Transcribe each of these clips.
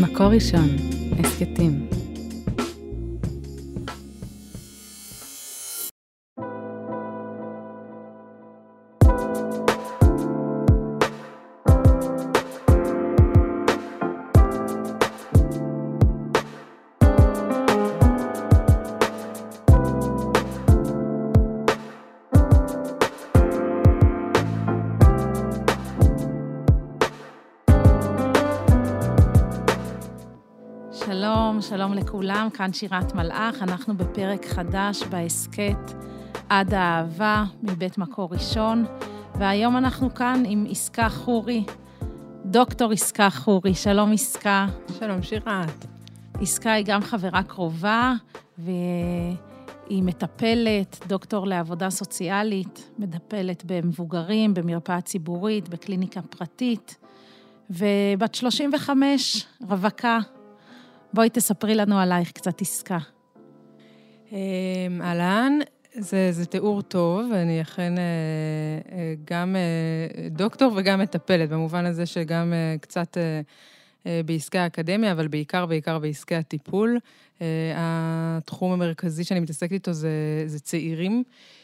מקור ראשון, הסכתים. לכולם, כאן שירת מלאך, אנחנו בפרק חדש בהסכת עד האהבה מבית מקור ראשון, והיום אנחנו כאן עם עסקה חורי, דוקטור עסקה חורי. שלום עסקה. שלום שירת. עסקה היא גם חברה קרובה, והיא מטפלת, דוקטור לעבודה סוציאלית, מטפלת במבוגרים, במרפאה ציבורית, בקליניקה פרטית, ובת 35, רווקה. בואי תספרי לנו עלייך קצת עסקה. אמ, אהלן, זה, זה תיאור טוב, אני אכן אה, אה, גם אה, דוקטור וגם מטפלת, במובן הזה שגם קצת בעסקי האקדמיה, אבל בעיקר, בעיקר בעסקי הטיפול. התחום המרכזי שאני מתעסקת איתו זה, זה צעירים.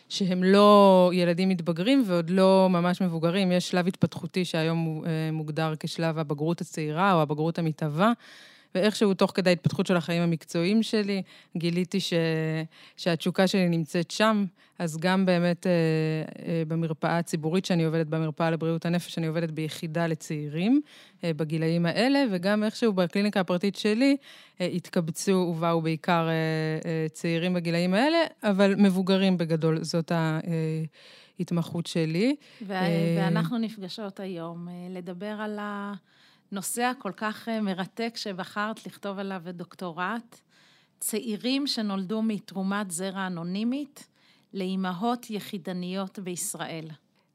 שהם לא ילדים מתבגרים ועוד לא ממש מבוגרים. יש שלב התפתחותי שהיום מוגדר כשלב הבגרות הצעירה או הבגרות המתהווה, ואיכשהו, תוך כדי ההתפתחות של החיים המקצועיים שלי, גיליתי ש... שהתשוקה שלי נמצאת שם, אז גם באמת אה, אה, במרפאה הציבורית שאני עובדת, במרפאה לבריאות הנפש, אני עובדת ביחידה לצעירים אה, בגילאים האלה, וגם איכשהו בקליניקה הפרטית שלי אה, התקבצו ובאו בעיקר אה, אה, צעירים בגילאים האלה, אבל מבוגרים בגדול, זאת ה... אה, התמחות שלי. ו- ואנחנו נפגשות היום אה, לדבר על ה... הנושא הכל כך אה, מרתק שבחרת לכתוב עליו דוקטורט, צעירים שנולדו מתרומת זרע אנונימית לאימהות יחידניות בישראל.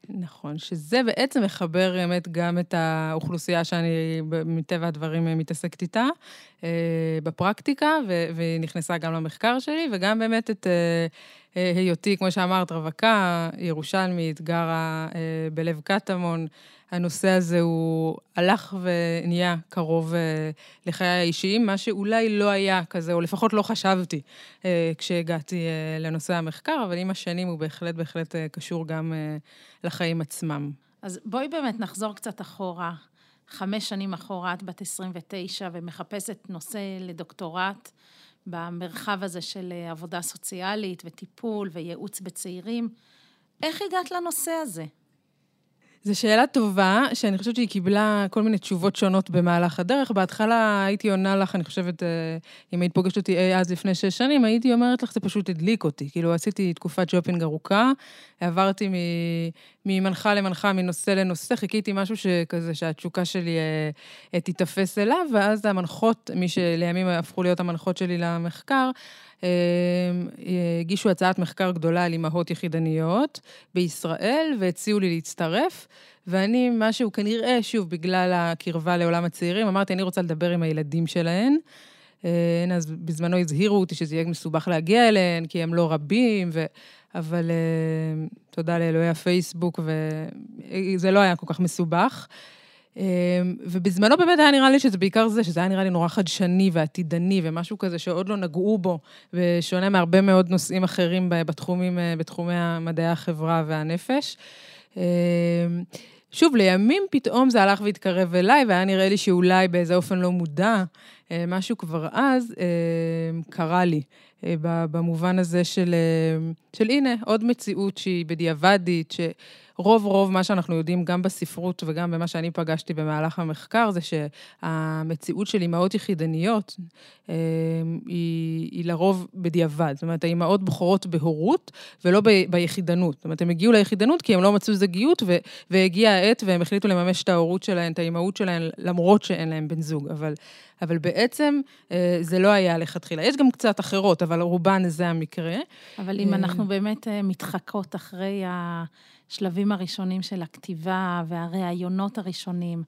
נכון, שזה בעצם מחבר באמת גם את האוכלוסייה שאני מטבע הדברים מתעסקת איתה אה, בפרקטיקה, והיא נכנסה גם למחקר שלי, וגם באמת את אה, היותי, כמו שאמרת, רווקה, ירושלמית, גרה בלב קטמון. הנושא הזה הוא הלך ונהיה קרוב אה, לחיי האישיים, מה שאולי לא היה כזה, או לפחות לא חשבתי אה, כשהגעתי אה, לנושא המחקר, אבל עם השנים הוא בהחלט בהחלט קשור גם לחיים עצמם. אז בואי באמת נחזור קצת אחורה. חמש שנים אחורה, את בת 29 ומחפשת נושא לדוקטורט במרחב הזה של עבודה סוציאלית וטיפול וייעוץ בצעירים. איך הגעת לנושא הזה? זו שאלה טובה, שאני חושבת שהיא קיבלה כל מיני תשובות שונות במהלך הדרך. בהתחלה הייתי עונה לך, אני חושבת, אה, אם היית פוגשת אותי אי אז לפני שש שנים, הייתי אומרת לך, זה פשוט הדליק אותי. כאילו, עשיתי תקופת שופינג ארוכה, עברתי ממנחה למנחה, מנושא לנושא, חיכיתי משהו שכזה, שהתשוקה שלי אה, אה, תיתפס אליו, ואז המנחות, מי שלימים הפכו להיות המנחות שלי למחקר, הגישו הצעת מחקר גדולה על אימהות יחידניות בישראל, והציעו לי להצטרף. ואני, משהו, כנראה, שוב, בגלל הקרבה לעולם הצעירים, אמרתי, אני רוצה לדבר עם הילדים שלהן. אז בזמנו הזהירו אותי שזה יהיה מסובך להגיע אליהן, כי הם לא רבים, ו... אבל תודה לאלוהי הפייסבוק, וזה לא היה כל כך מסובך. אמ, ובזמנו באמת היה נראה לי שזה בעיקר זה, שזה היה נראה לי נורא חדשני ועתידני ומשהו כזה שעוד לא נגעו בו, ושונה מהרבה מאוד נושאים אחרים בתחומים, אה, בתחומי מדעי החברה והנפש. אמ, שוב, לימים פתאום זה הלך והתקרב אליי, והיה נראה לי שאולי באיזה אופן לא מודע, אה, משהו כבר אז אמ, קרה לי. אה, במובן הזה של, של הנה, עוד מציאות שהיא בדיעבדית, ש... רוב מה שאנחנו יודעים גם בספרות וגם במה שאני פגשתי במהלך המחקר, זה שהמציאות של אימהות יחידניות אה, היא, היא לרוב בדיעבד. זאת אומרת, האימהות בוחרות בהורות ולא ב, ביחידנות. זאת אומרת, הם הגיעו ליחידנות כי הם לא מצאו זוגיות, והגיעה העת והם החליטו לממש את ההורות שלהם, את האימהות שלהם, למרות שאין להם בן זוג. אבל, אבל בעצם אה, זה לא היה לכתחילה. יש גם קצת אחרות, אבל רובן זה המקרה. אבל אם אנחנו באמת אה, מתחקות אחרי. השלבים הראשונים של הכתיבה והראיונות הראשונים.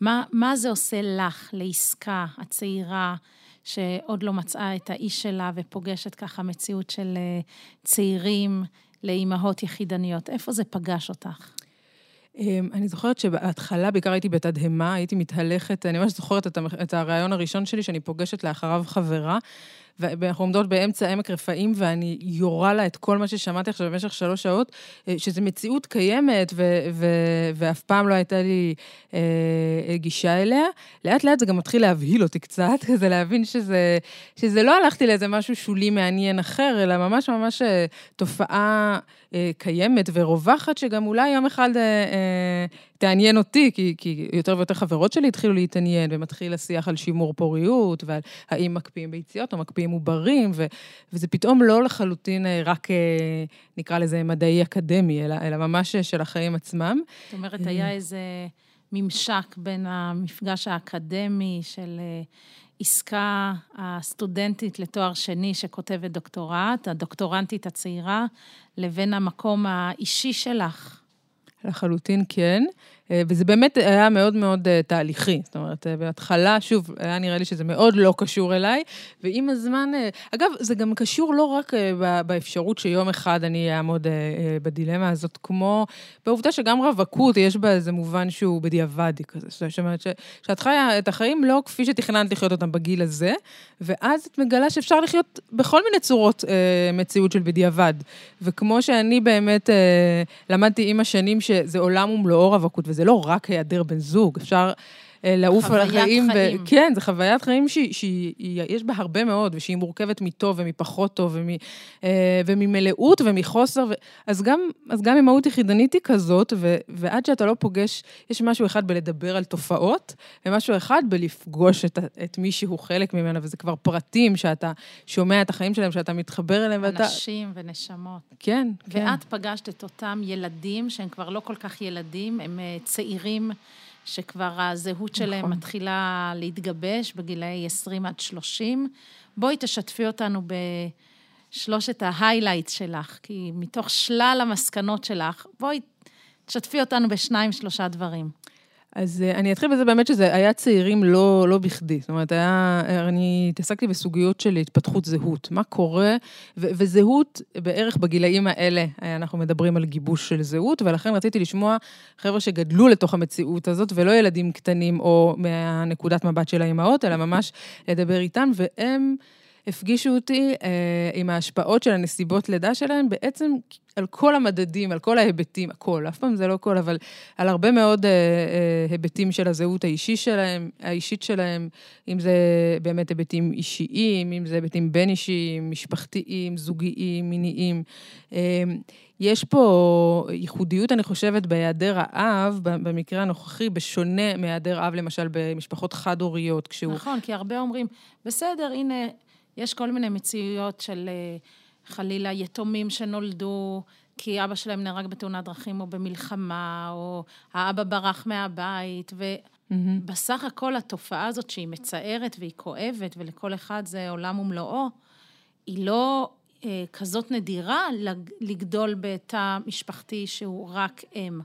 מה, מה זה עושה לך, לעסקה הצעירה, שעוד לא מצאה את האיש שלה ופוגשת ככה מציאות של אה, צעירים לאימהות יחידניות? איפה זה פגש אותך? אמ, אני זוכרת שבהתחלה בעיקר הייתי בתדהמה, הייתי מתהלכת, אני ממש זוכרת את הרעיון הראשון שלי, שאני פוגשת לאחריו חברה, ואנחנו עומדות באמצע עמק רפאים, ואני יורה לה את כל מה ששמעתי עכשיו במשך שלוש שעות, אה, שזו מציאות קיימת, ו- ו- ואף פעם לא הייתה לי אה, גישה אליה. לאט לאט זה גם מתחיל להבהיל אותי קצת, כזה להבין שזה, שזה לא הלכתי לאיזה משהו שולי מעניין אחר, אלא ממש ממש אה, תופעה אה, קיימת ורווחת, שגם אולי יום אחד אה, אה, תעניין אותי, כי, כי יותר ויותר חברות שלי התחילו להתעניין, ומתחיל השיח על שימור פוריות, ועל האם מקפיאים ביציות או מקפיאים עוברים, ו, וזה פתאום לא לחלוטין אה, רק, אה, נקרא לזה, מדעי אקדמי, אלא, אלא ממש של החיים עצמם. זאת אומרת, היה איזה ממשק בין המפגש האקדמי של... עסקה הסטודנטית לתואר שני שכותבת דוקטורט, הדוקטורנטית הצעירה, לבין המקום האישי שלך. לחלוטין כן. אה, וזה באמת היה מאוד מאוד אה, תהליכי. זאת אומרת, אה, בהתחלה, שוב, היה נראה לי שזה מאוד לא קשור אליי, ועם הזמן, אגב, זה גם קשור לא רק באפשרות שיום אחד אני אעמוד בדילמה הזאת, כמו בעובדה שגם רווקות, יש בה איזה מובן שהוא בדיעבדי כזה. זאת אומרת, שאת חיה את החיים לא כפי שתכננת לחיות אותם בגיל הזה, ואז את מגלה שאפשר לחיות בכל מיני צורות מציאות של בדיעבד. וכמו שאני באמת למדתי עם השנים שזה עולם ומלואו רווקות, וזה לא רק היעדר בן זוג, אפשר לעוף על החיים. חוויית חיים. ו... כן, זו חוויית חיים שיש בה הרבה מאוד, ושהיא מורכבת מטוב ומפחות טוב, ומ, אה, וממלאות ומחוסר. ו... אז, גם, אז גם אמהות יחידנית היא כזאת, ו... ועד שאתה לא פוגש, יש משהו אחד בלדבר על תופעות, ומשהו אחד בלפגוש את, את מי שהוא חלק ממנה, וזה כבר פרטים שאתה שומע את החיים שלהם, שאתה מתחבר אליהם, ואתה... אנשים ונשמות. כן, כן. ואת פגשת את אותם ילדים, שהם כבר לא כל כך ילדים, הם אה, צעירים. שכבר הזהות שלהם נכון. מתחילה להתגבש בגילאי 20 עד 30. בואי תשתפי אותנו בשלושת ההיילייטס שלך, כי מתוך שלל המסקנות שלך, בואי תשתפי אותנו בשניים, שלושה דברים. אז אה, אני אתחיל בזה באמת שזה היה צעירים לא, לא בכדי. זאת אומרת, היה, אני התעסקתי בסוגיות של התפתחות זהות. מה קורה, ו, וזהות בערך בגילאים האלה, אה, אנחנו מדברים על גיבוש של זהות, ולכן רציתי לשמוע חבר'ה שגדלו לתוך המציאות הזאת, ולא ילדים קטנים או מהנקודת מבט של האימהות, אלא ממש לדבר איתם, והם... הפגישו אותי אה, עם ההשפעות של הנסיבות לידה שלהם, בעצם על כל המדדים, על כל ההיבטים, הכל, אף פעם זה לא כל, אבל על הרבה מאוד אה, אה, היבטים של הזהות האישי שלהם, האישית שלהם, אם זה באמת היבטים אישיים, אם זה היבטים בין-אישיים, משפחתיים, זוגיים, מיניים. אה, יש פה ייחודיות, אני חושבת, בהיעדר האב, במקרה הנוכחי, בשונה מהיעדר אב, למשל, במשפחות חד-הוריות, כשהוא... נכון, כי הרבה אומרים, בסדר, הנה... יש כל מיני מציאויות של אה, חלילה יתומים שנולדו כי אבא שלהם נהרג בתאונת דרכים או במלחמה, או האבא ברח מהבית, ובסך הכל התופעה הזאת שהיא מצערת והיא כואבת, ולכל אחד זה עולם ומלואו, היא לא אה, כזאת נדירה לגדול בתא משפחתי שהוא רק אם.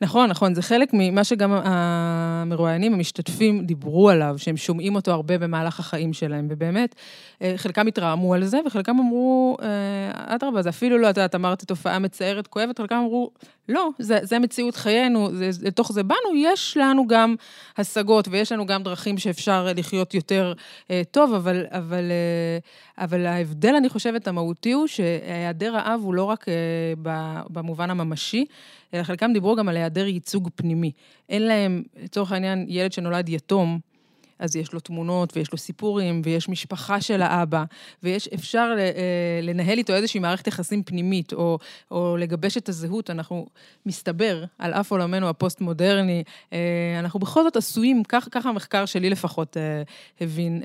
נכון, נכון, זה חלק ממה שגם המרואיינים, המשתתפים, דיברו עליו, שהם שומעים אותו הרבה במהלך החיים שלהם, ובאמת, אה, חלקם התרעמו על זה, וחלקם אמרו, אה, אדרבה, זה אפילו לא, את יודעת, אמרת תופעה מצערת, כואבת, חלקם אמרו, לא, זה, זה מציאות חיינו, זה, לתוך זה באנו, יש לנו גם השגות, ויש לנו גם דרכים שאפשר לחיות יותר אה, טוב, אבל, אבל, אה, אבל ההבדל, אני חושבת, המהותי הוא שהיעדר האב הוא לא רק אה, במובן הממשי, אלא חלקם דיברו גם על היעדר ייצוג פנימי. אין להם, לצורך העניין, ילד שנולד יתום, אז יש לו תמונות ויש לו סיפורים ויש משפחה של האבא, ויש, אפשר אה, לנהל איתו איזושהי מערכת יחסים פנימית, או, או לגבש את הזהות. אנחנו, מסתבר, על אף עולמנו הפוסט-מודרני, אה, אנחנו בכל זאת עשויים, כך, ככה המחקר שלי לפחות אה, הבין,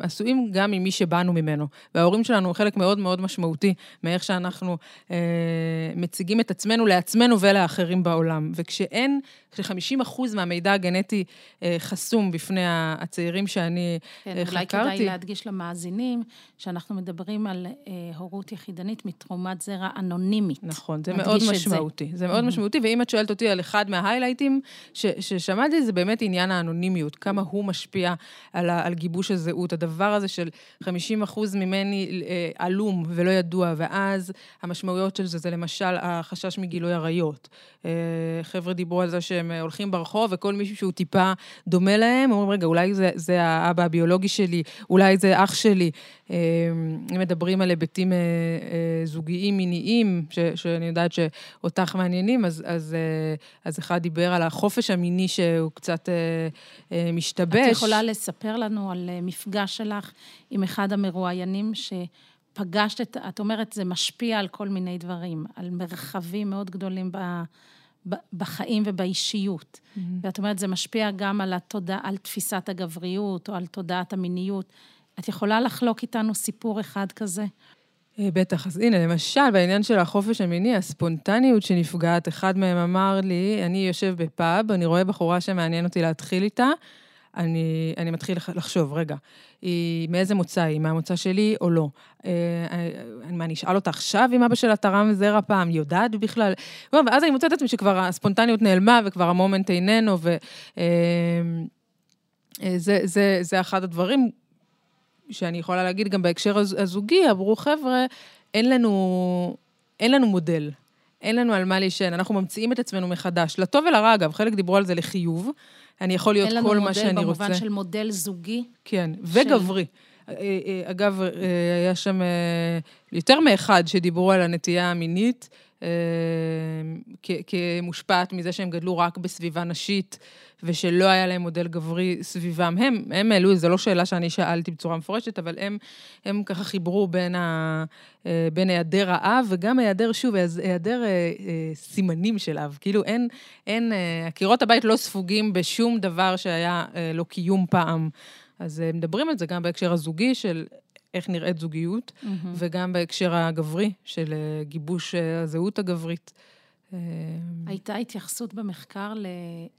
עשויים גם ממי שבאנו ממנו. וההורים שלנו הם חלק מאוד מאוד משמעותי מאיך שאנחנו מציגים את עצמנו לעצמנו ולאחרים בעולם. וכשאין, כש-50% מהמידע הגנטי חסום בפני ה... הצעירים שאני כן, חקרתי... אולי כדאי להדגיש למאזינים שאנחנו מדברים על אה, הורות יחידנית מתרומת זרע אנונימית. נכון, זה מאוד משמעותי. זה, זה מאוד mm-hmm. משמעותי, ואם את שואלת אותי על אחד מההיילייטים ששמעתי, זה באמת עניין האנונימיות, כמה הוא משפיע על, על גיבוש הזהות. הדבר הזה של 50 אחוז ממני אה, עלום ולא ידוע, ואז המשמעויות של זה, זה למשל החשש מגילוי עריות. אה, חבר'ה דיברו על זה שהם הולכים ברחוב, וכל מישהו שהוא טיפה דומה להם, אומרים, רגע, אולי זה, זה האבא הביולוגי שלי, אולי זה אח שלי. אה, אם מדברים על היבטים זוגיים, מיניים, ש, שאני יודעת שאותך מעניינים, אז, אז, אז אחד דיבר על החופש המיני שהוא קצת משתבש. את יכולה לספר לנו על מפגש שלך עם אחד המרואיינים ש... פגשת את, את אומרת, זה משפיע על כל מיני דברים, על מרחבים מאוד גדולים ב, בחיים ובאישיות. Mm-hmm. ואת אומרת, זה משפיע גם על התודעה, על תפיסת הגבריות או על תודעת המיניות. את יכולה לחלוק איתנו סיפור אחד כזה? אה, בטח, אז הנה, למשל, בעניין של החופש המיני, הספונטניות שנפגעת, אחד מהם אמר לי, אני יושב בפאב, אני רואה בחורה שמעניין אותי להתחיל איתה, אני, אני מתחיל לחשוב, רגע, היא מאיזה מוצא היא, מהמוצא שלי או לא? אה, אה, מה, אני אשאל אותה עכשיו אם אבא שלה תרם זרע פעם, היא יודעת בכלל? ואז אני מוצאת את עצמי שכבר הספונטניות נעלמה וכבר המומנט איננו, וזה אה, זה, זה אחד הדברים שאני יכולה להגיד גם בהקשר הזוגי, אמרו, חבר'ה, אין לנו, אין לנו מודל. אין לנו על מה להישען, אנחנו ממציאים את עצמנו מחדש. לטוב ולרע, אגב, חלק דיברו על זה לחיוב. אני יכול להיות כל מה שאני רוצה. אין לנו מודל במובן של מודל זוגי. כן, וגברי. של... אה, אה, אגב, אה, היה שם יותר מאחד שדיברו על הנטייה המינית. כמושפעת מזה שהם גדלו רק בסביבה נשית, ושלא היה להם מודל גברי סביבם. הם, הם העלו, זו לא שאלה שאני שאלתי בצורה מפורשת, אבל הם, הם ככה חיברו בין, ה, בין היעדר האב וגם היעדר, שוב, היעדר סימנים של אב. כאילו אין, אין, קירות הבית לא ספוגים בשום דבר שהיה לו קיום פעם. אז מדברים על זה גם בהקשר הזוגי של איך נראית זוגיות, mm-hmm. וגם בהקשר הגברי, של אה, גיבוש אה, הזהות הגברית. אה, הייתה התייחסות במחקר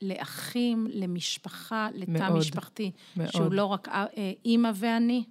לאחים, למשפחה, לתא משפחתי, מאוד. שהוא לא רק אימא ואני?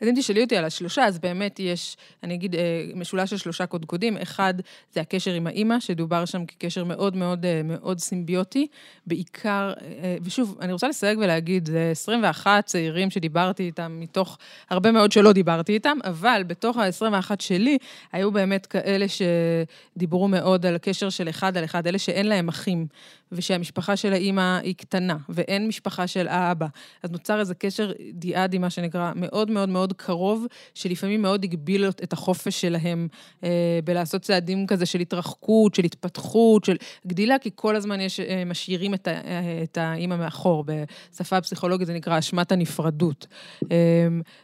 אז אם תשאלי אותי על השלושה, אז באמת יש, אני אגיד, אה, משולש של שלושה קודקודים. אחד, זה הקשר עם האימא, שדובר שם כקשר מאוד מאוד אה, מאוד סימביוטי. בעיקר, אה, ושוב, אני רוצה לסייג ולהגיד, זה 21 צעירים שדיברתי איתם, מתוך הרבה מאוד שלא דיברתי איתם, אבל בתוך ה-21 שלי, היו באמת כאלה שדיברו מאוד על קשר של אחד על אחד, אלה שאין להם אחים. ושהמשפחה של האימא היא קטנה, ואין משפחה של האבא. אז נוצר איזה קשר דיאדי, מה שנקרא, מאוד מאוד מאוד קרוב, שלפעמים מאוד הגביל את החופש שלהם אה, בלעשות צעדים כזה של התרחקות, של התפתחות, של גדילה, כי כל הזמן יש, אה, משאירים את, ה, אה, את האימא מאחור. בשפה הפסיכולוגית זה נקרא אשמת הנפרדות. אה,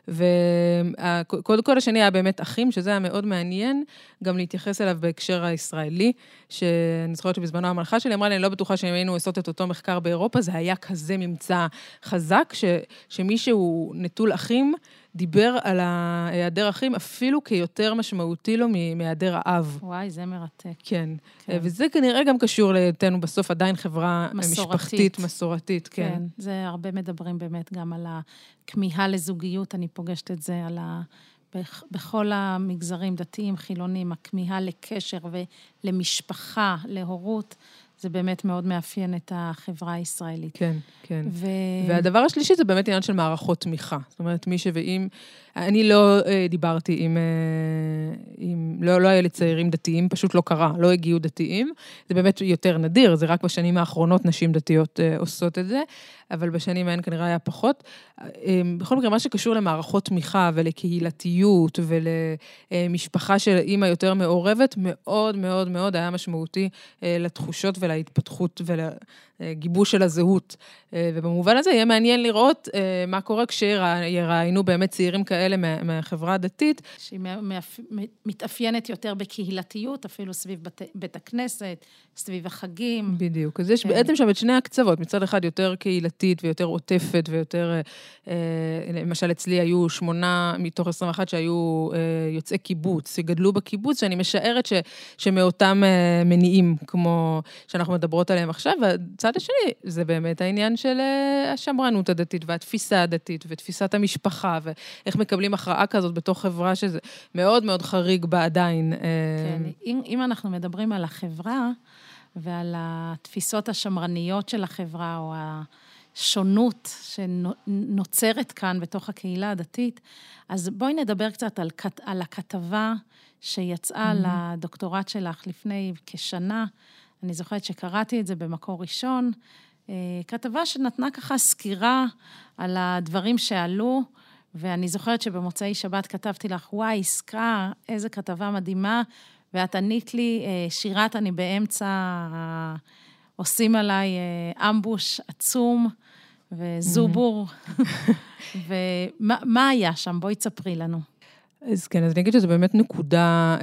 וקודם כל השני היה באמת אחים, שזה היה מאוד מעניין גם להתייחס אליו בהקשר הישראלי, שאני זוכרת שבזמנו המלכה שלי אמרה לי, אני לא בטוחה שאם היינו עושות את אותו מחקר באירופה, זה היה כזה ממצא חזק, ש, שמי שהוא נטול אחים, דיבר על היעדר אחים אפילו כיותר משמעותי לו מהיעדר האב. וואי, זה מרתק. כן. כן. וזה כנראה גם קשור להיותנו בסוף עדיין חברה מסורתית. משפחתית, מסורתית, כן. כן, זה הרבה מדברים באמת גם על הכמיהה לזוגיות, אני פוגשת את זה, על ה... בכל המגזרים, דתיים, חילונים, הכמיהה לקשר ולמשפחה, להורות, זה באמת מאוד מאפיין את החברה הישראלית. כן, כן. ו... והדבר השלישי זה באמת עניין של מערכות תמיכה. זאת אומרת, מי שאם... אני לא אה, דיברתי עם... אה, עם לא, לא היה לי צעירים דתיים, פשוט לא קרה, לא הגיעו דתיים. זה באמת יותר נדיר, זה רק בשנים האחרונות נשים דתיות אה, עושות את זה, אבל בשנים ההן כנראה היה פחות. בכל מקרה, מה שקשור למערכות תמיכה ולקהילתיות ולמשפחה של אימא יותר מעורבת, מאוד מאוד מאוד היה משמעותי לתחושות ולהתפתחות ול... גיבוש של הזהות. אה, ובמובן הזה יהיה מעניין לראות אה, מה קורה כשיראיינו באמת צעירים כאלה מהחברה הדתית. שהיא מתאפיינת יותר בקהילתיות, אפילו סביב בית, בית הכנסת, סביב החגים. בדיוק. אז יש כן. בעצם שם את שני הקצוות, מצד אחד יותר קהילתית ויותר עוטפת ויותר, אה, למשל אצלי היו שמונה מתוך 21 שהיו יוצאי קיבוץ, שגדלו בקיבוץ, שאני משערת ש, שמאותם מניעים, כמו שאנחנו מדברות עליהם עכשיו, והצד השני, זה באמת העניין של אה, השמרנות הדתית והתפיסה הדתית ותפיסת המשפחה, ואיך מקבלים הכרעה כזאת בתוך חברה שזה מאוד מאוד חריג בה עדיין. אה. כן, אם, אם אנחנו מדברים על החברה ועל התפיסות השמרניות של החברה, או השונות שנוצרת כאן בתוך הקהילה הדתית, אז בואי נדבר קצת על, על הכתבה שיצאה mm-hmm. לדוקטורט שלך לפני כשנה. אני זוכרת שקראתי את זה במקור ראשון. אה, כתבה שנתנה ככה סקירה על הדברים שעלו, ואני זוכרת שבמוצאי שבת כתבתי לך, וואי, עסקה, איזה כתבה מדהימה, ואת ענית לי, אה, שירת, אני באמצע, עושים עליי אה, אמבוש עצום וזובור. ומה היה שם? בואי תספרי לנו. אז כן, אז אני אגיד שזו באמת נקודה,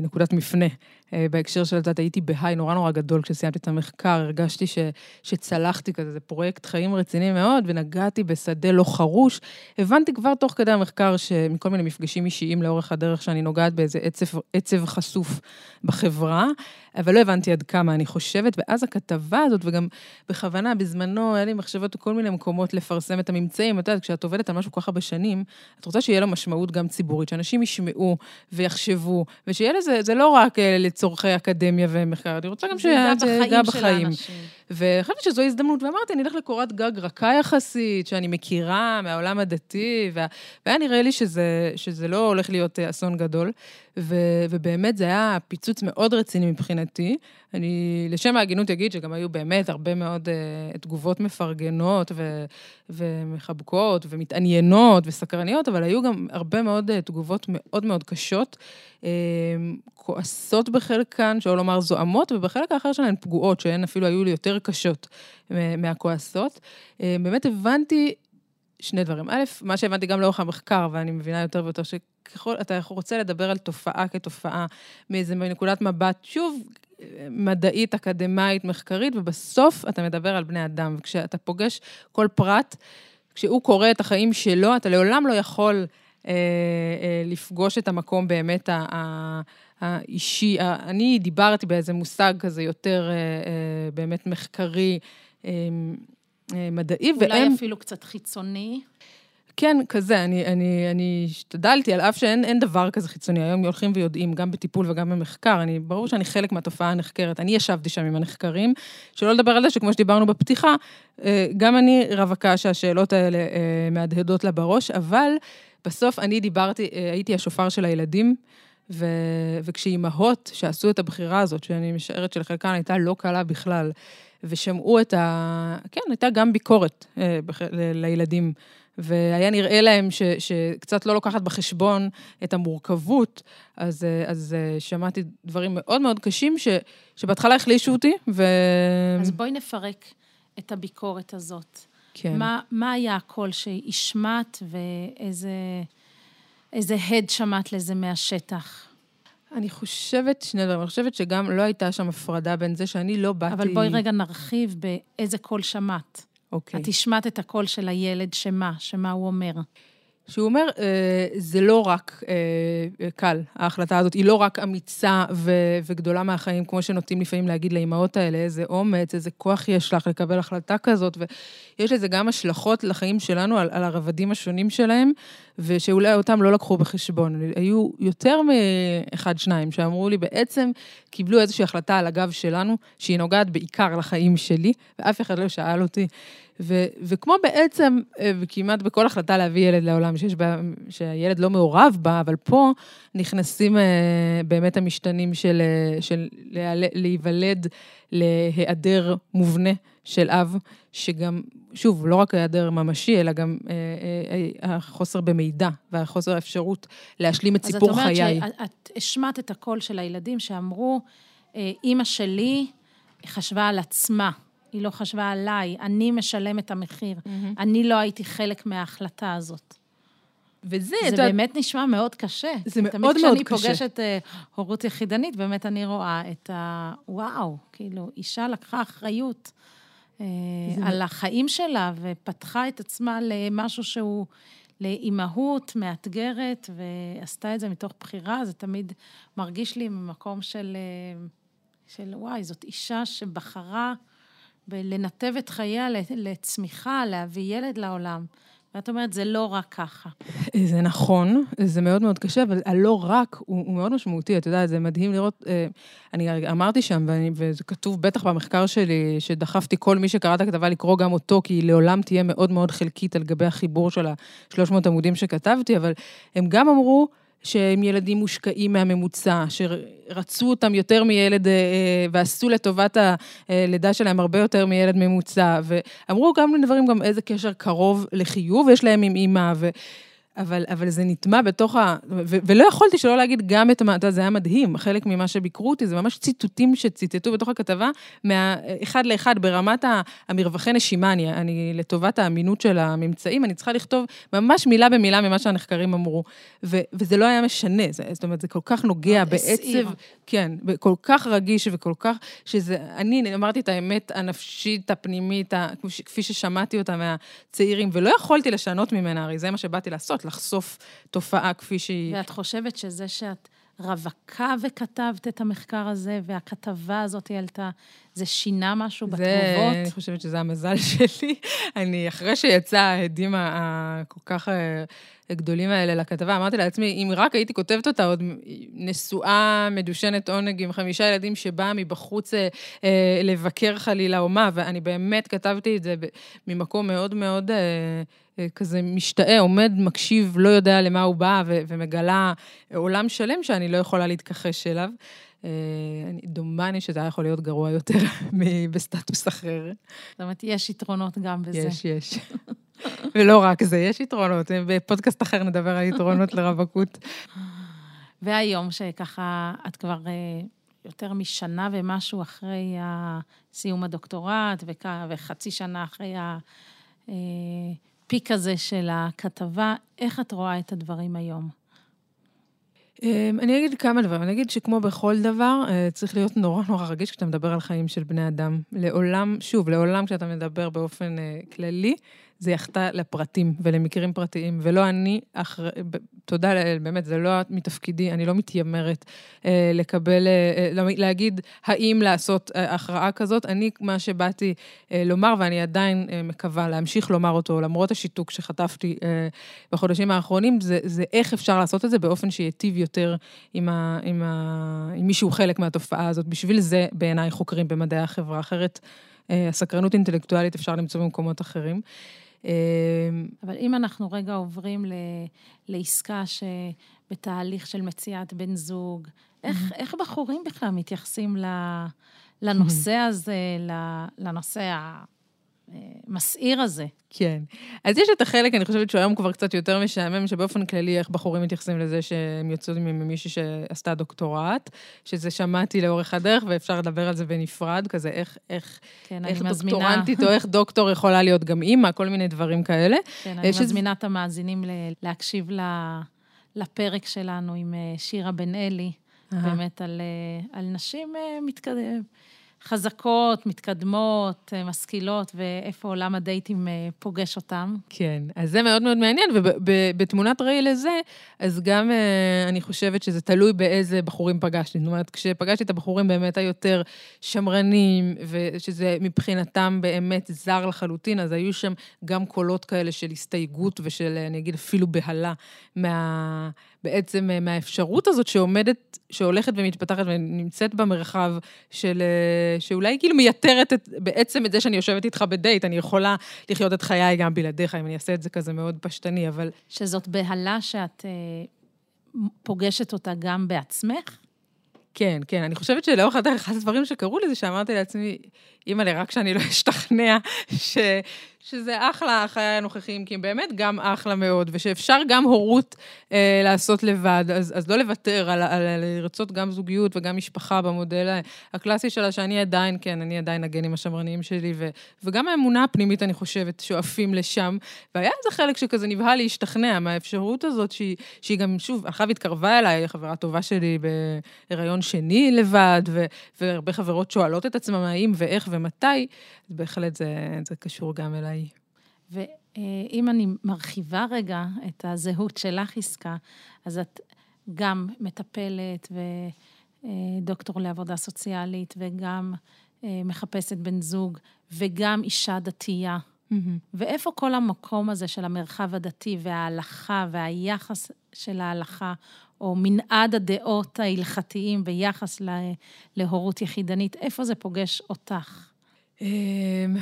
נקודת מפנה. אה, בהקשר של את הייתי בהיי נורא נורא גדול כשסיימתי את המחקר, הרגשתי ש, שצלחתי כזה, זה פרויקט חיים רציני מאוד, ונגעתי בשדה לא חרוש. הבנתי כבר תוך כדי המחקר, שמכל מיני מפגשים אישיים לאורך הדרך, שאני נוגעת באיזה עצב, עצב חשוף בחברה, אבל לא הבנתי עד כמה אני חושבת, ואז הכתבה הזאת, וגם בכוונה, בזמנו, היה לי מחשבות בכל מיני מקומות לפרסם את הממצאים. את יודעת, כשאת עובדת על משהו כל כך הרבה שנים, את רוצה שיהיה לו משמעות גם ציבורית, שאנשים ישמעו ויחשבו, ושיהיה לזה, זה לא רק אה, לצורכי אקדמיה ומחקר, אני רוצה גם שיהיה בחיים של האנשים. וחשבתי שזו הזדמנות, ואמרתי, אני אלך לקורת גג רכה יחסית, שאני מכירה מהעולם הדתי, וה... והיה נראה לי שזה, שזה לא הולך להיות אה, אסון גדול. ו... ובאמת זה היה פיצוץ מאוד רציני מבחינתי. אני, לשם ההגינות אגיד שגם היו באמת הרבה מאוד uh, תגובות מפרגנות ו... ומחבקות ומתעניינות וסקרניות, אבל היו גם הרבה מאוד uh, תגובות מאוד מאוד קשות, uh, כועסות בחלקן, שלא לומר זועמות, ובחלק האחר שלהן פגועות, שהן אפילו היו לי יותר קשות מהכועסות. אה, באמת הבנתי שני דברים. א', מה שהבנתי גם לאורך המחקר, ואני מבינה יותר ויותר, שככל אתה רוצה לדבר על תופעה כתופעה, מאיזה נקודת מבט, שוב, מדעית, אקדמאית, מחקרית, ובסוף אתה מדבר על בני אדם. וכשאתה פוגש כל פרט, כשהוא קורא את החיים שלו, אתה לעולם לא יכול אה, אה, לפגוש את המקום באמת ה... האישי, אני דיברתי באיזה מושג כזה יותר אה, אה, באמת מחקרי, אה, מדעי, אולי והם... אולי אפילו קצת חיצוני. כן, כזה, אני, אני, אני השתדלתי, על אף שאין דבר כזה חיצוני, היום הולכים ויודעים, גם בטיפול וגם במחקר, אני, ברור שאני חלק מהתופעה הנחקרת, אני ישבתי שם עם הנחקרים, שלא לדבר על זה שכמו שדיברנו בפתיחה, גם אני רווקה שהשאלות האלה מהדהדות לה בראש, אבל בסוף אני דיברתי, הייתי השופר של הילדים, ו... וכשאימהות שעשו את הבחירה הזאת, שאני משערת שלחלקן הייתה לא קלה בכלל, ושמעו את ה... כן, הייתה גם ביקורת אה, בח... לילדים, והיה נראה להם ש... שקצת לא לוקחת בחשבון את המורכבות, אז, אה, אז אה, שמעתי דברים מאוד מאוד קשים, ש... שבהתחלה החלישו אותי, ו... אז בואי נפרק את הביקורת הזאת. כן. מה, מה היה הקול שהשמעת ואיזה... איזה הד שמעת לזה מהשטח? אני חושבת שני דברים. אני חושבת שגם לא הייתה שם הפרדה בין זה שאני לא באתי... אבל בואי רגע נרחיב באיזה קול שמעת. אוקיי. את השמעת את הקול של הילד, שמה? שמה הוא אומר? שהוא אומר, אה, זה לא רק אה, קל, ההחלטה הזאת, היא לא רק אמיצה ו- וגדולה מהחיים, כמו שנוטים לפעמים להגיד לאימהות האלה, איזה אומץ, איזה כוח יש לך לקבל החלטה כזאת, ויש לזה גם השלכות לחיים שלנו, על, על הרבדים השונים שלהם, ושאולי אותם לא לקחו בחשבון. היו יותר מאחד, שניים, שאמרו לי, בעצם קיבלו איזושהי החלטה על הגב שלנו, שהיא נוגעת בעיקר לחיים שלי, ואף אחד לא שאל אותי. ו, וכמו בעצם, אה, וכמעט בכל החלטה להביא ילד לעולם, שיש בה, שהילד לא מעורב בה, אבל פה נכנסים אה, באמת המשתנים של, אה, של להיוולד להיעדר מובנה של אב, שגם, שוב, לא רק היעדר ממשי, אלא גם החוסר במידע והחוסר האפשרות להשלים את סיפור חיי. אז את אומרת שאת השמעת את הקול של הילדים שאמרו, אימא שלי חשבה על עצמה. היא לא חשבה עליי, אני משלם את המחיר. Mm-hmm. אני לא הייתי חלק מההחלטה הזאת. וזה, זה אתה... באמת נשמע מאוד קשה. זה מאוד מאוד קשה. תמיד כשאני פוגשת uh, הורות יחידנית, באמת אני רואה את ה... וואו, כאילו, אישה לקחה אחריות על זה... החיים שלה ופתחה את עצמה למשהו שהוא לאימהות מאתגרת, ועשתה את זה מתוך בחירה, זה תמיד מרגיש לי ממקום של, uh, של וואי, זאת אישה שבחרה... בלנתב את חייה לצמיחה, להביא ילד לעולם. ואת אומרת, זה לא רק ככה. זה נכון, זה מאוד מאוד קשה, אבל הלא רק הוא, הוא מאוד משמעותי. את יודעת, זה מדהים לראות, אה, אני אמרתי שם, ואני, וזה כתוב בטח במחקר שלי, שדחפתי כל מי שקרא את הכתבה לקרוא גם אותו, כי היא לעולם תהיה מאוד מאוד חלקית על גבי החיבור של ה-300 עמודים שכתבתי, אבל הם גם אמרו, שהם ילדים מושקעים מהממוצע, שרצו אותם יותר מילד אה, אה, ועשו לטובת הלידה שלהם הרבה יותר מילד ממוצע, ואמרו גם דברים, גם איזה קשר קרוב לחיוב יש להם עם אימא, ו... אבל, אבל זה נטמע בתוך ה... ו, ולא יכולתי שלא להגיד גם את מה... אתה יודע, זה היה מדהים, חלק ממה שביקרו אותי, זה ממש ציטוטים שציטטו בתוך הכתבה, מאחד לאחד ברמת המרווחי נשימה, אני, אני לטובת האמינות של הממצאים, אני צריכה לכתוב ממש מילה במילה ממה שהנחקרים אמרו. ו, וזה לא היה משנה, זה, זאת אומרת, זה כל כך נוגע בעצב... כן, כל כך רגיש וכל כך... שזה... אני אמרתי את האמת הנפשית, הפנימית, כפי ששמעתי אותה מהצעירים, ולא יכולתי לשנות ממנה, הרי זה מה שבאתי לעשות. לחשוף תופעה כפי שהיא. ואת חושבת שזה שאת רווקה וכתבת את המחקר הזה, והכתבה הזאת עלתה, זה שינה משהו זה, בתגובות? אני חושבת שזה המזל שלי. אני, אחרי שיצא ההדים הכל כך אה, גדולים האלה לכתבה, אמרתי לעצמי, אם רק הייתי כותבת אותה עוד נשואה, מדושנת עונג עם חמישה ילדים שבאה מבחוץ אה, אה, לבקר חלילה אומה, ואני באמת כתבתי את זה ממקום מאוד מאוד... אה, כזה משתאה, עומד, מקשיב, לא יודע למה הוא בא, ו- ומגלה עולם שלם שאני לא יכולה להתכחש אליו. אה, דומני שזה היה יכול להיות גרוע יותר מבסטטוס אחר. זאת אומרת, יש יתרונות גם בזה. יש, יש. ולא רק זה, יש יתרונות. בפודקאסט אחר נדבר על יתרונות לרווקות. והיום, שככה, את כבר אה, יותר משנה ומשהו אחרי סיום הדוקטורט, וחצי שנה אחרי ה... הפיק הזה של הכתבה, איך את רואה את הדברים היום? אמ, אני אגיד כמה דברים. אני אגיד שכמו בכל דבר, אה, צריך להיות נורא נורא רגיש כשאתה מדבר על חיים של בני אדם. לעולם, שוב, לעולם כשאתה מדבר באופן אה, כללי, זה יחטא לפרטים ולמקרים פרטיים, ולא אני, אחר... תודה לאל, באמת, זה לא מתפקידי, אני לא מתיימרת אה, לקבל, אה, אה להגיד האם לעשות אה, הכרעה כזאת. אני, מה שבאתי אה, לומר, ואני עדיין אה, מקווה להמשיך לומר אותו, למרות השיתוק שחטפתי אה, בחודשים האחרונים, זה, זה איך אפשר לעשות את זה באופן שייטיב יותר עם, ה, עם, ה, עם מי שהוא חלק מהתופעה הזאת. בשביל זה, בעיניי, חוקרים במדעי החברה. אחרת, אה, הסקרנות אינטלקטואלית אפשר למצוא במקומות אחרים. אמ, אבל אם אנחנו רגע עוברים ל, לעסקה שבתהליך של מציאת בן זוג, איך, איך בחורים בכלל מתייחסים לנושא הזה, לנושא ה... המסעיר הזה. כן. אז יש את החלק, אני חושבת שהוא היום כבר קצת יותר משעמם, שבאופן כללי, איך בחורים מתייחסים לזה שהם יצאו ממישהי שעשתה דוקטורט, שזה שמעתי לאורך הדרך, ואפשר לדבר על זה בנפרד, כזה איך, איך, כן, איך דוקטורנטית מזמינה... או איך דוקטור יכולה להיות גם אימא, כל מיני דברים כאלה. כן, אני שזה... מזמינה את המאזינים להקשיב לפרק שלנו עם אה, שירה בן אלי, באמת על, אה, על נשים אה, מתקדמות. חזקות, מתקדמות, אה, משכילות, ואיפה עולם הדייטים אה, פוגש אותם. כן, אז זה מאוד מאוד מעניין, ובתמונת ראי לזה, אז גם אה, אני חושבת שזה תלוי באיזה בחורים פגשתי. זאת אומרת, כשפגשתי את הבחורים באמת היותר שמרנים, ושזה מבחינתם באמת זר לחלוטין, אז היו שם גם קולות כאלה של הסתייגות ושל, אני אגיד, אפילו בהלה מה... בעצם אה, מהאפשרות הזאת שעומדת, שהולכת ומתפתחת ונמצאת במרחב של, אה, שאולי כאילו מייתרת את, בעצם את זה שאני יושבת איתך בדייט, אני יכולה לחיות את חיי גם בלעדיך, אם אני אעשה את זה כזה מאוד פשטני, אבל... שזאת בהלה שאת אה, פוגשת אותה גם בעצמך? כן, כן. אני חושבת שלאורך הדרך, אחד הדברים שקרו לי זה שאמרתי לעצמי, אימא'לה, רק שאני לא אשתכנע ש, שזה אחלה החיי הנוכחיים, כי הם באמת גם אחלה מאוד, ושאפשר גם הורות אה, לעשות לבד, אז, אז לא לוותר על, על, על לרצות גם זוגיות וגם משפחה במודל הקלאסי שלה, שאני עדיין, כן, אני עדיין הגנים השמרניים שלי, ו, וגם האמונה הפנימית, אני חושבת, שואפים לשם. והיה איזה חלק שכזה נבהל להשתכנע מהאפשרות הזאת, שהיא, שהיא גם, שוב, הלכה והתקרבה אליי, חברה טובה שלי בהיריון שני לבד, ו, והרבה חברות שואלות את עצמם האם ואיך ומתי, בהחלט זה, זה קשור גם אליי. ואם אני מרחיבה רגע את הזהות שלך, עסקה, אז את גם מטפלת ודוקטור לעבודה סוציאלית, וגם מחפשת בן זוג, וגם אישה דתייה. Mm-hmm. ואיפה כל המקום הזה של המרחב הדתי וההלכה והיחס של ההלכה, או מנעד הדעות ההלכתיים ביחס להורות יחידנית, איפה זה פוגש אותך? אמ,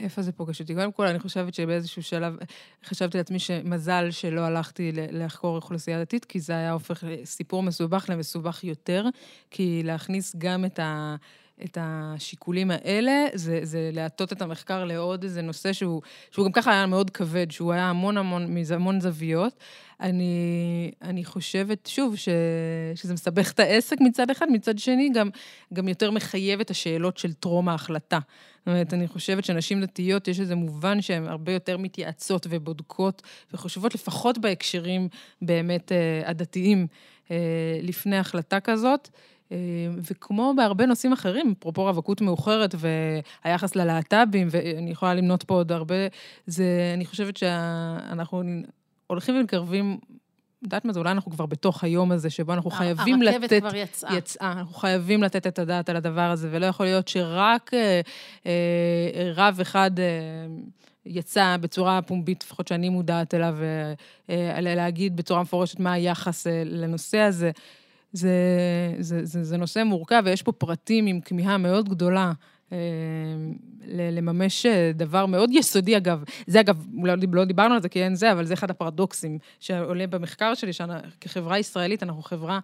איפה זה פוגש אותי? קודם כל, אני חושבת שבאיזשהו שלב חשבתי לעצמי שמזל שלא הלכתי לחקור אוכלוסייה דתית, כי זה היה הופך סיפור מסובך למסובך יותר, כי להכניס גם את ה... את השיקולים האלה, זה, זה להטות את המחקר לעוד איזה נושא שהוא, שהוא גם ככה היה מאוד כבד, שהוא היה המון המון, המון זוויות. אני, אני חושבת, שוב, ש, שזה מסבך את העסק מצד אחד, מצד שני, גם, גם יותר מחייב את השאלות של טרום ההחלטה. זאת אומרת, אני חושבת שנשים דתיות, יש איזה מובן שהן הרבה יותר מתייעצות ובודקות וחושבות, לפחות בהקשרים באמת אה, הדתיים, אה, לפני החלטה כזאת. אה, וכמו בהרבה נושאים אחרים, אפרופו רווקות מאוחרת והיחס ללהט"בים, ואני יכולה למנות פה עוד הרבה, זה, אני חושבת שאנחנו הולכים ומקרבים יודעת מה זה, אולי אנחנו כבר בתוך היום הזה, שבו אנחנו חייבים לתת... הרכבת כבר יצאה. יצאה, אנחנו חייבים לתת את הדעת על הדבר הזה, ולא יכול להיות שרק אה, אה, רב אחד... אה, יצא בצורה פומבית, לפחות שאני מודעת אליו, אה, להגיד בצורה מפורשת מה היחס אה, לנושא הזה. זה, זה, זה, זה נושא מורכב, ויש פה פרטים עם כמיהה מאוד גדולה אה, לממש אה, דבר מאוד יסודי, אגב. זה, אגב, לא, לא דיברנו על זה כי אין זה, אבל זה אחד הפרדוקסים שעולה במחקר שלי, שכחברה ישראלית, אנחנו חברה...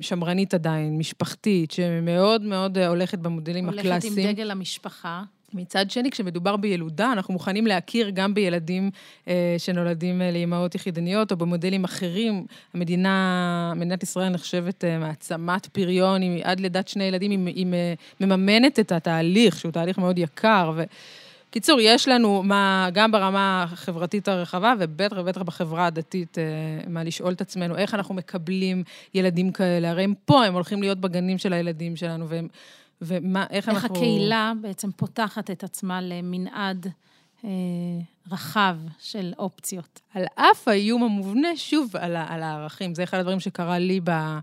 שמרנית עדיין, משפחתית, שמאוד מאוד הולכת במודלים הולכת הקלאסיים. הולכת עם דגל המשפחה. מצד שני, כשמדובר בילודה, אנחנו מוכנים להכיר גם בילדים אה, שנולדים אה, לאימהות יחידניות, או במודלים אחרים. המדינה, מדינת ישראל נחשבת אה, מעצמת פריון, היא עד לידת שני ילדים, היא, היא מממנת את התהליך, שהוא תהליך מאוד יקר. ו... קיצור, יש לנו מה, גם ברמה החברתית הרחבה, ובטח ובטח בחברה הדתית, אה, מה לשאול את עצמנו, איך אנחנו מקבלים ילדים כאלה. הרי הם פה, הם הולכים להיות בגנים של הילדים שלנו, והם... ומה, איך, איך אנחנו... איך הקהילה בעצם פותחת את עצמה למנעד אה, רחב של אופציות. על אף האיום המובנה, שוב, על, על הערכים. זה אחד הדברים שקרה לי ב...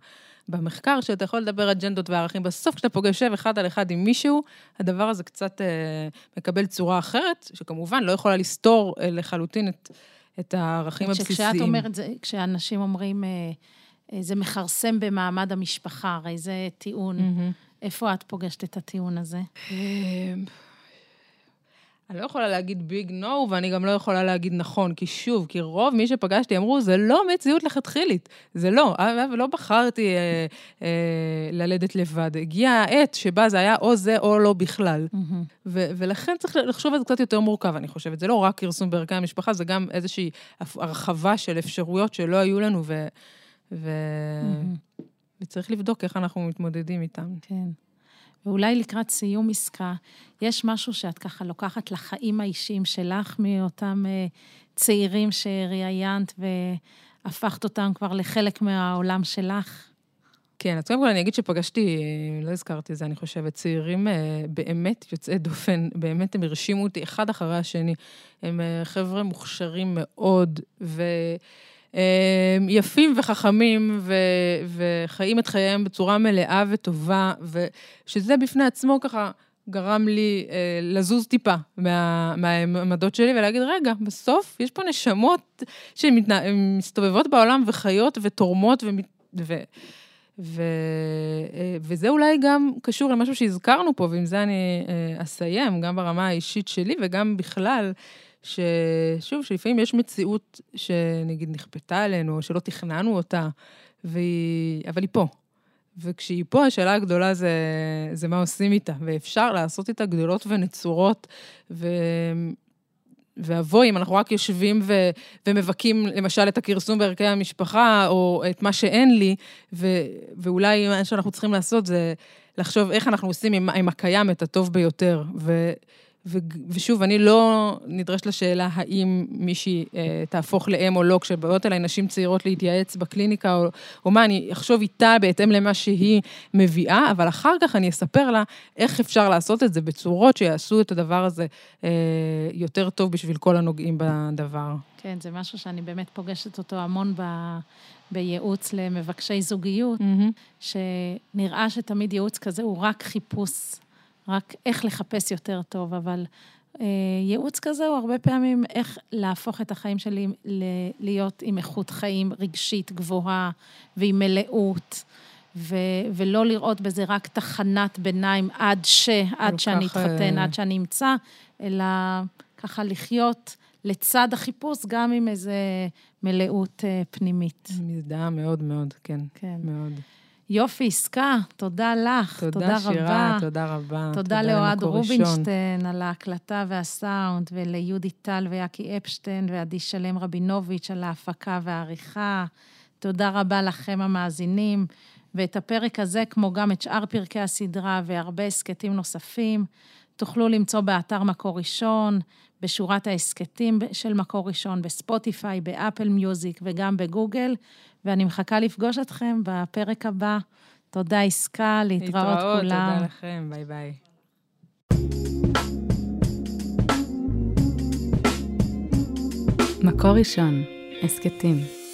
במחקר, שאתה יכול לדבר אג'נדות וערכים. בסוף, כשאתה פוגש יושב אחד על אחד עם מישהו, הדבר הזה קצת אה, מקבל צורה אחרת, שכמובן לא יכולה לסתור אה, לחלוטין את, את הערכים הבסיסיים. כשאת אומרת, זה, כשאנשים אומרים, אה, אה, זה מכרסם במעמד המשפחה, הרי זה טיעון. Mm-hmm. איפה את פוגשת את הטיעון הזה? אמ, אני לא יכולה להגיד ביג נו, ואני גם לא יכולה להגיד נכון, כי שוב, כי רוב מי שפגשתי אמרו, זה לא מציאות לכתחילית, זה לא, לא בחרתי אה, אה, ללדת לבד. הגיעה העת שבה זה היה או זה או לא בכלל. Mm-hmm. ו- ולכן צריך לחשוב על זה קצת יותר מורכב, אני חושבת. זה לא רק כרסום בערכי המשפחה, זה גם איזושהי הרחבה של אפשרויות שלא היו לנו, ו... ו- mm-hmm. וצריך לבדוק איך אנחנו מתמודדים איתם. כן. ואולי לקראת סיום עסקה, יש משהו שאת ככה לוקחת לחיים האישיים שלך מאותם uh, צעירים שראיינת והפכת אותם כבר לחלק מהעולם שלך? כן, אז קודם כל אני אגיד שפגשתי, לא הזכרתי את זה, אני חושבת, צעירים uh, באמת יוצאי דופן, באמת הם הרשימו אותי אחד אחרי השני. הם uh, חבר'ה מוכשרים מאוד, ו... אמ, יפים וחכמים ו, וחיים את חייהם בצורה מלאה וטובה, ושזה בפני עצמו ככה גרם לי אה, לזוז טיפה מה, מהעמדות שלי ולהגיד, רגע, בסוף יש פה נשמות שמסתובבות בעולם וחיות ותורמות ו... ו ו, אה, וזה אולי גם קשור למשהו שהזכרנו פה, ועם זה אני אה, אסיים, גם ברמה האישית שלי וגם בכלל. ששוב, שלפעמים יש מציאות שנגיד נכפתה עלינו, או שלא תכננו אותה, והיא... אבל היא פה. וכשהיא פה, השאלה הגדולה זה, זה מה עושים איתה, ואפשר לעשות איתה גדולות ונצורות, ו... ואבוי, אם אנחנו רק יושבים ו, ומבכים למשל את הכרסום בערכי המשפחה, או את מה שאין לי, ו, ואולי מה שאנחנו צריכים לעשות זה לחשוב איך אנחנו עושים עם, עם הקיים את הטוב ביותר. ו, ו- ושוב, אני לא נדרשת לשאלה האם מישהי אה, תהפוך לאם או לא, כשבאות אליי נשים צעירות להתייעץ בקליניקה, או, או מה, אני אחשוב איתה בהתאם למה שהיא מביאה, אבל אחר כך אני אספר לה איך אפשר לעשות את זה בצורות שיעשו את הדבר הזה אה, יותר טוב בשביל כל הנוגעים בדבר. כן, זה משהו שאני באמת פוגשת אותו המון ב... בייעוץ למבקשי זוגיות, mm-hmm. שנראה שתמיד ייעוץ כזה הוא רק חיפוש רק איך לחפש יותר טוב, אבל אה, ייעוץ כזה הוא הרבה פעמים איך להפוך את החיים שלי ל- להיות עם איכות חיים רגשית גבוהה ועם מלאות. ו- ולא לראות בזה רק תחנת ביניים עד ש, עד שאני כך, אה, אתחתן, עד שאני אמצא, אלא ככה לחיות לצד החיפוש, גם עם איזה מלאות אה, פנימית. מזדהה מאוד מאוד, כן. כן. מאוד. יופי, עסקה, תודה לך, תודה, תודה, רבה. שירה, תודה רבה. תודה לאוהד ראשון. רובינשטיין על ההקלטה והסאונד, וליהודי טל ויאקי אפשטיין ועדי שלם רבינוביץ' על ההפקה והעריכה. תודה רבה לכם המאזינים, ואת הפרק הזה, כמו גם את שאר פרקי הסדרה והרבה הסכתים נוספים, תוכלו למצוא באתר מקור ראשון, בשורת ההסכתים של מקור ראשון, בספוטיפיי, באפל מיוזיק וגם בגוגל, ואני מחכה לפגוש אתכם בפרק הבא. תודה, עסקה, להתראות, להתראות, כולם. תודה לכם, ביי ביי. מקור ראשון, הסכתים.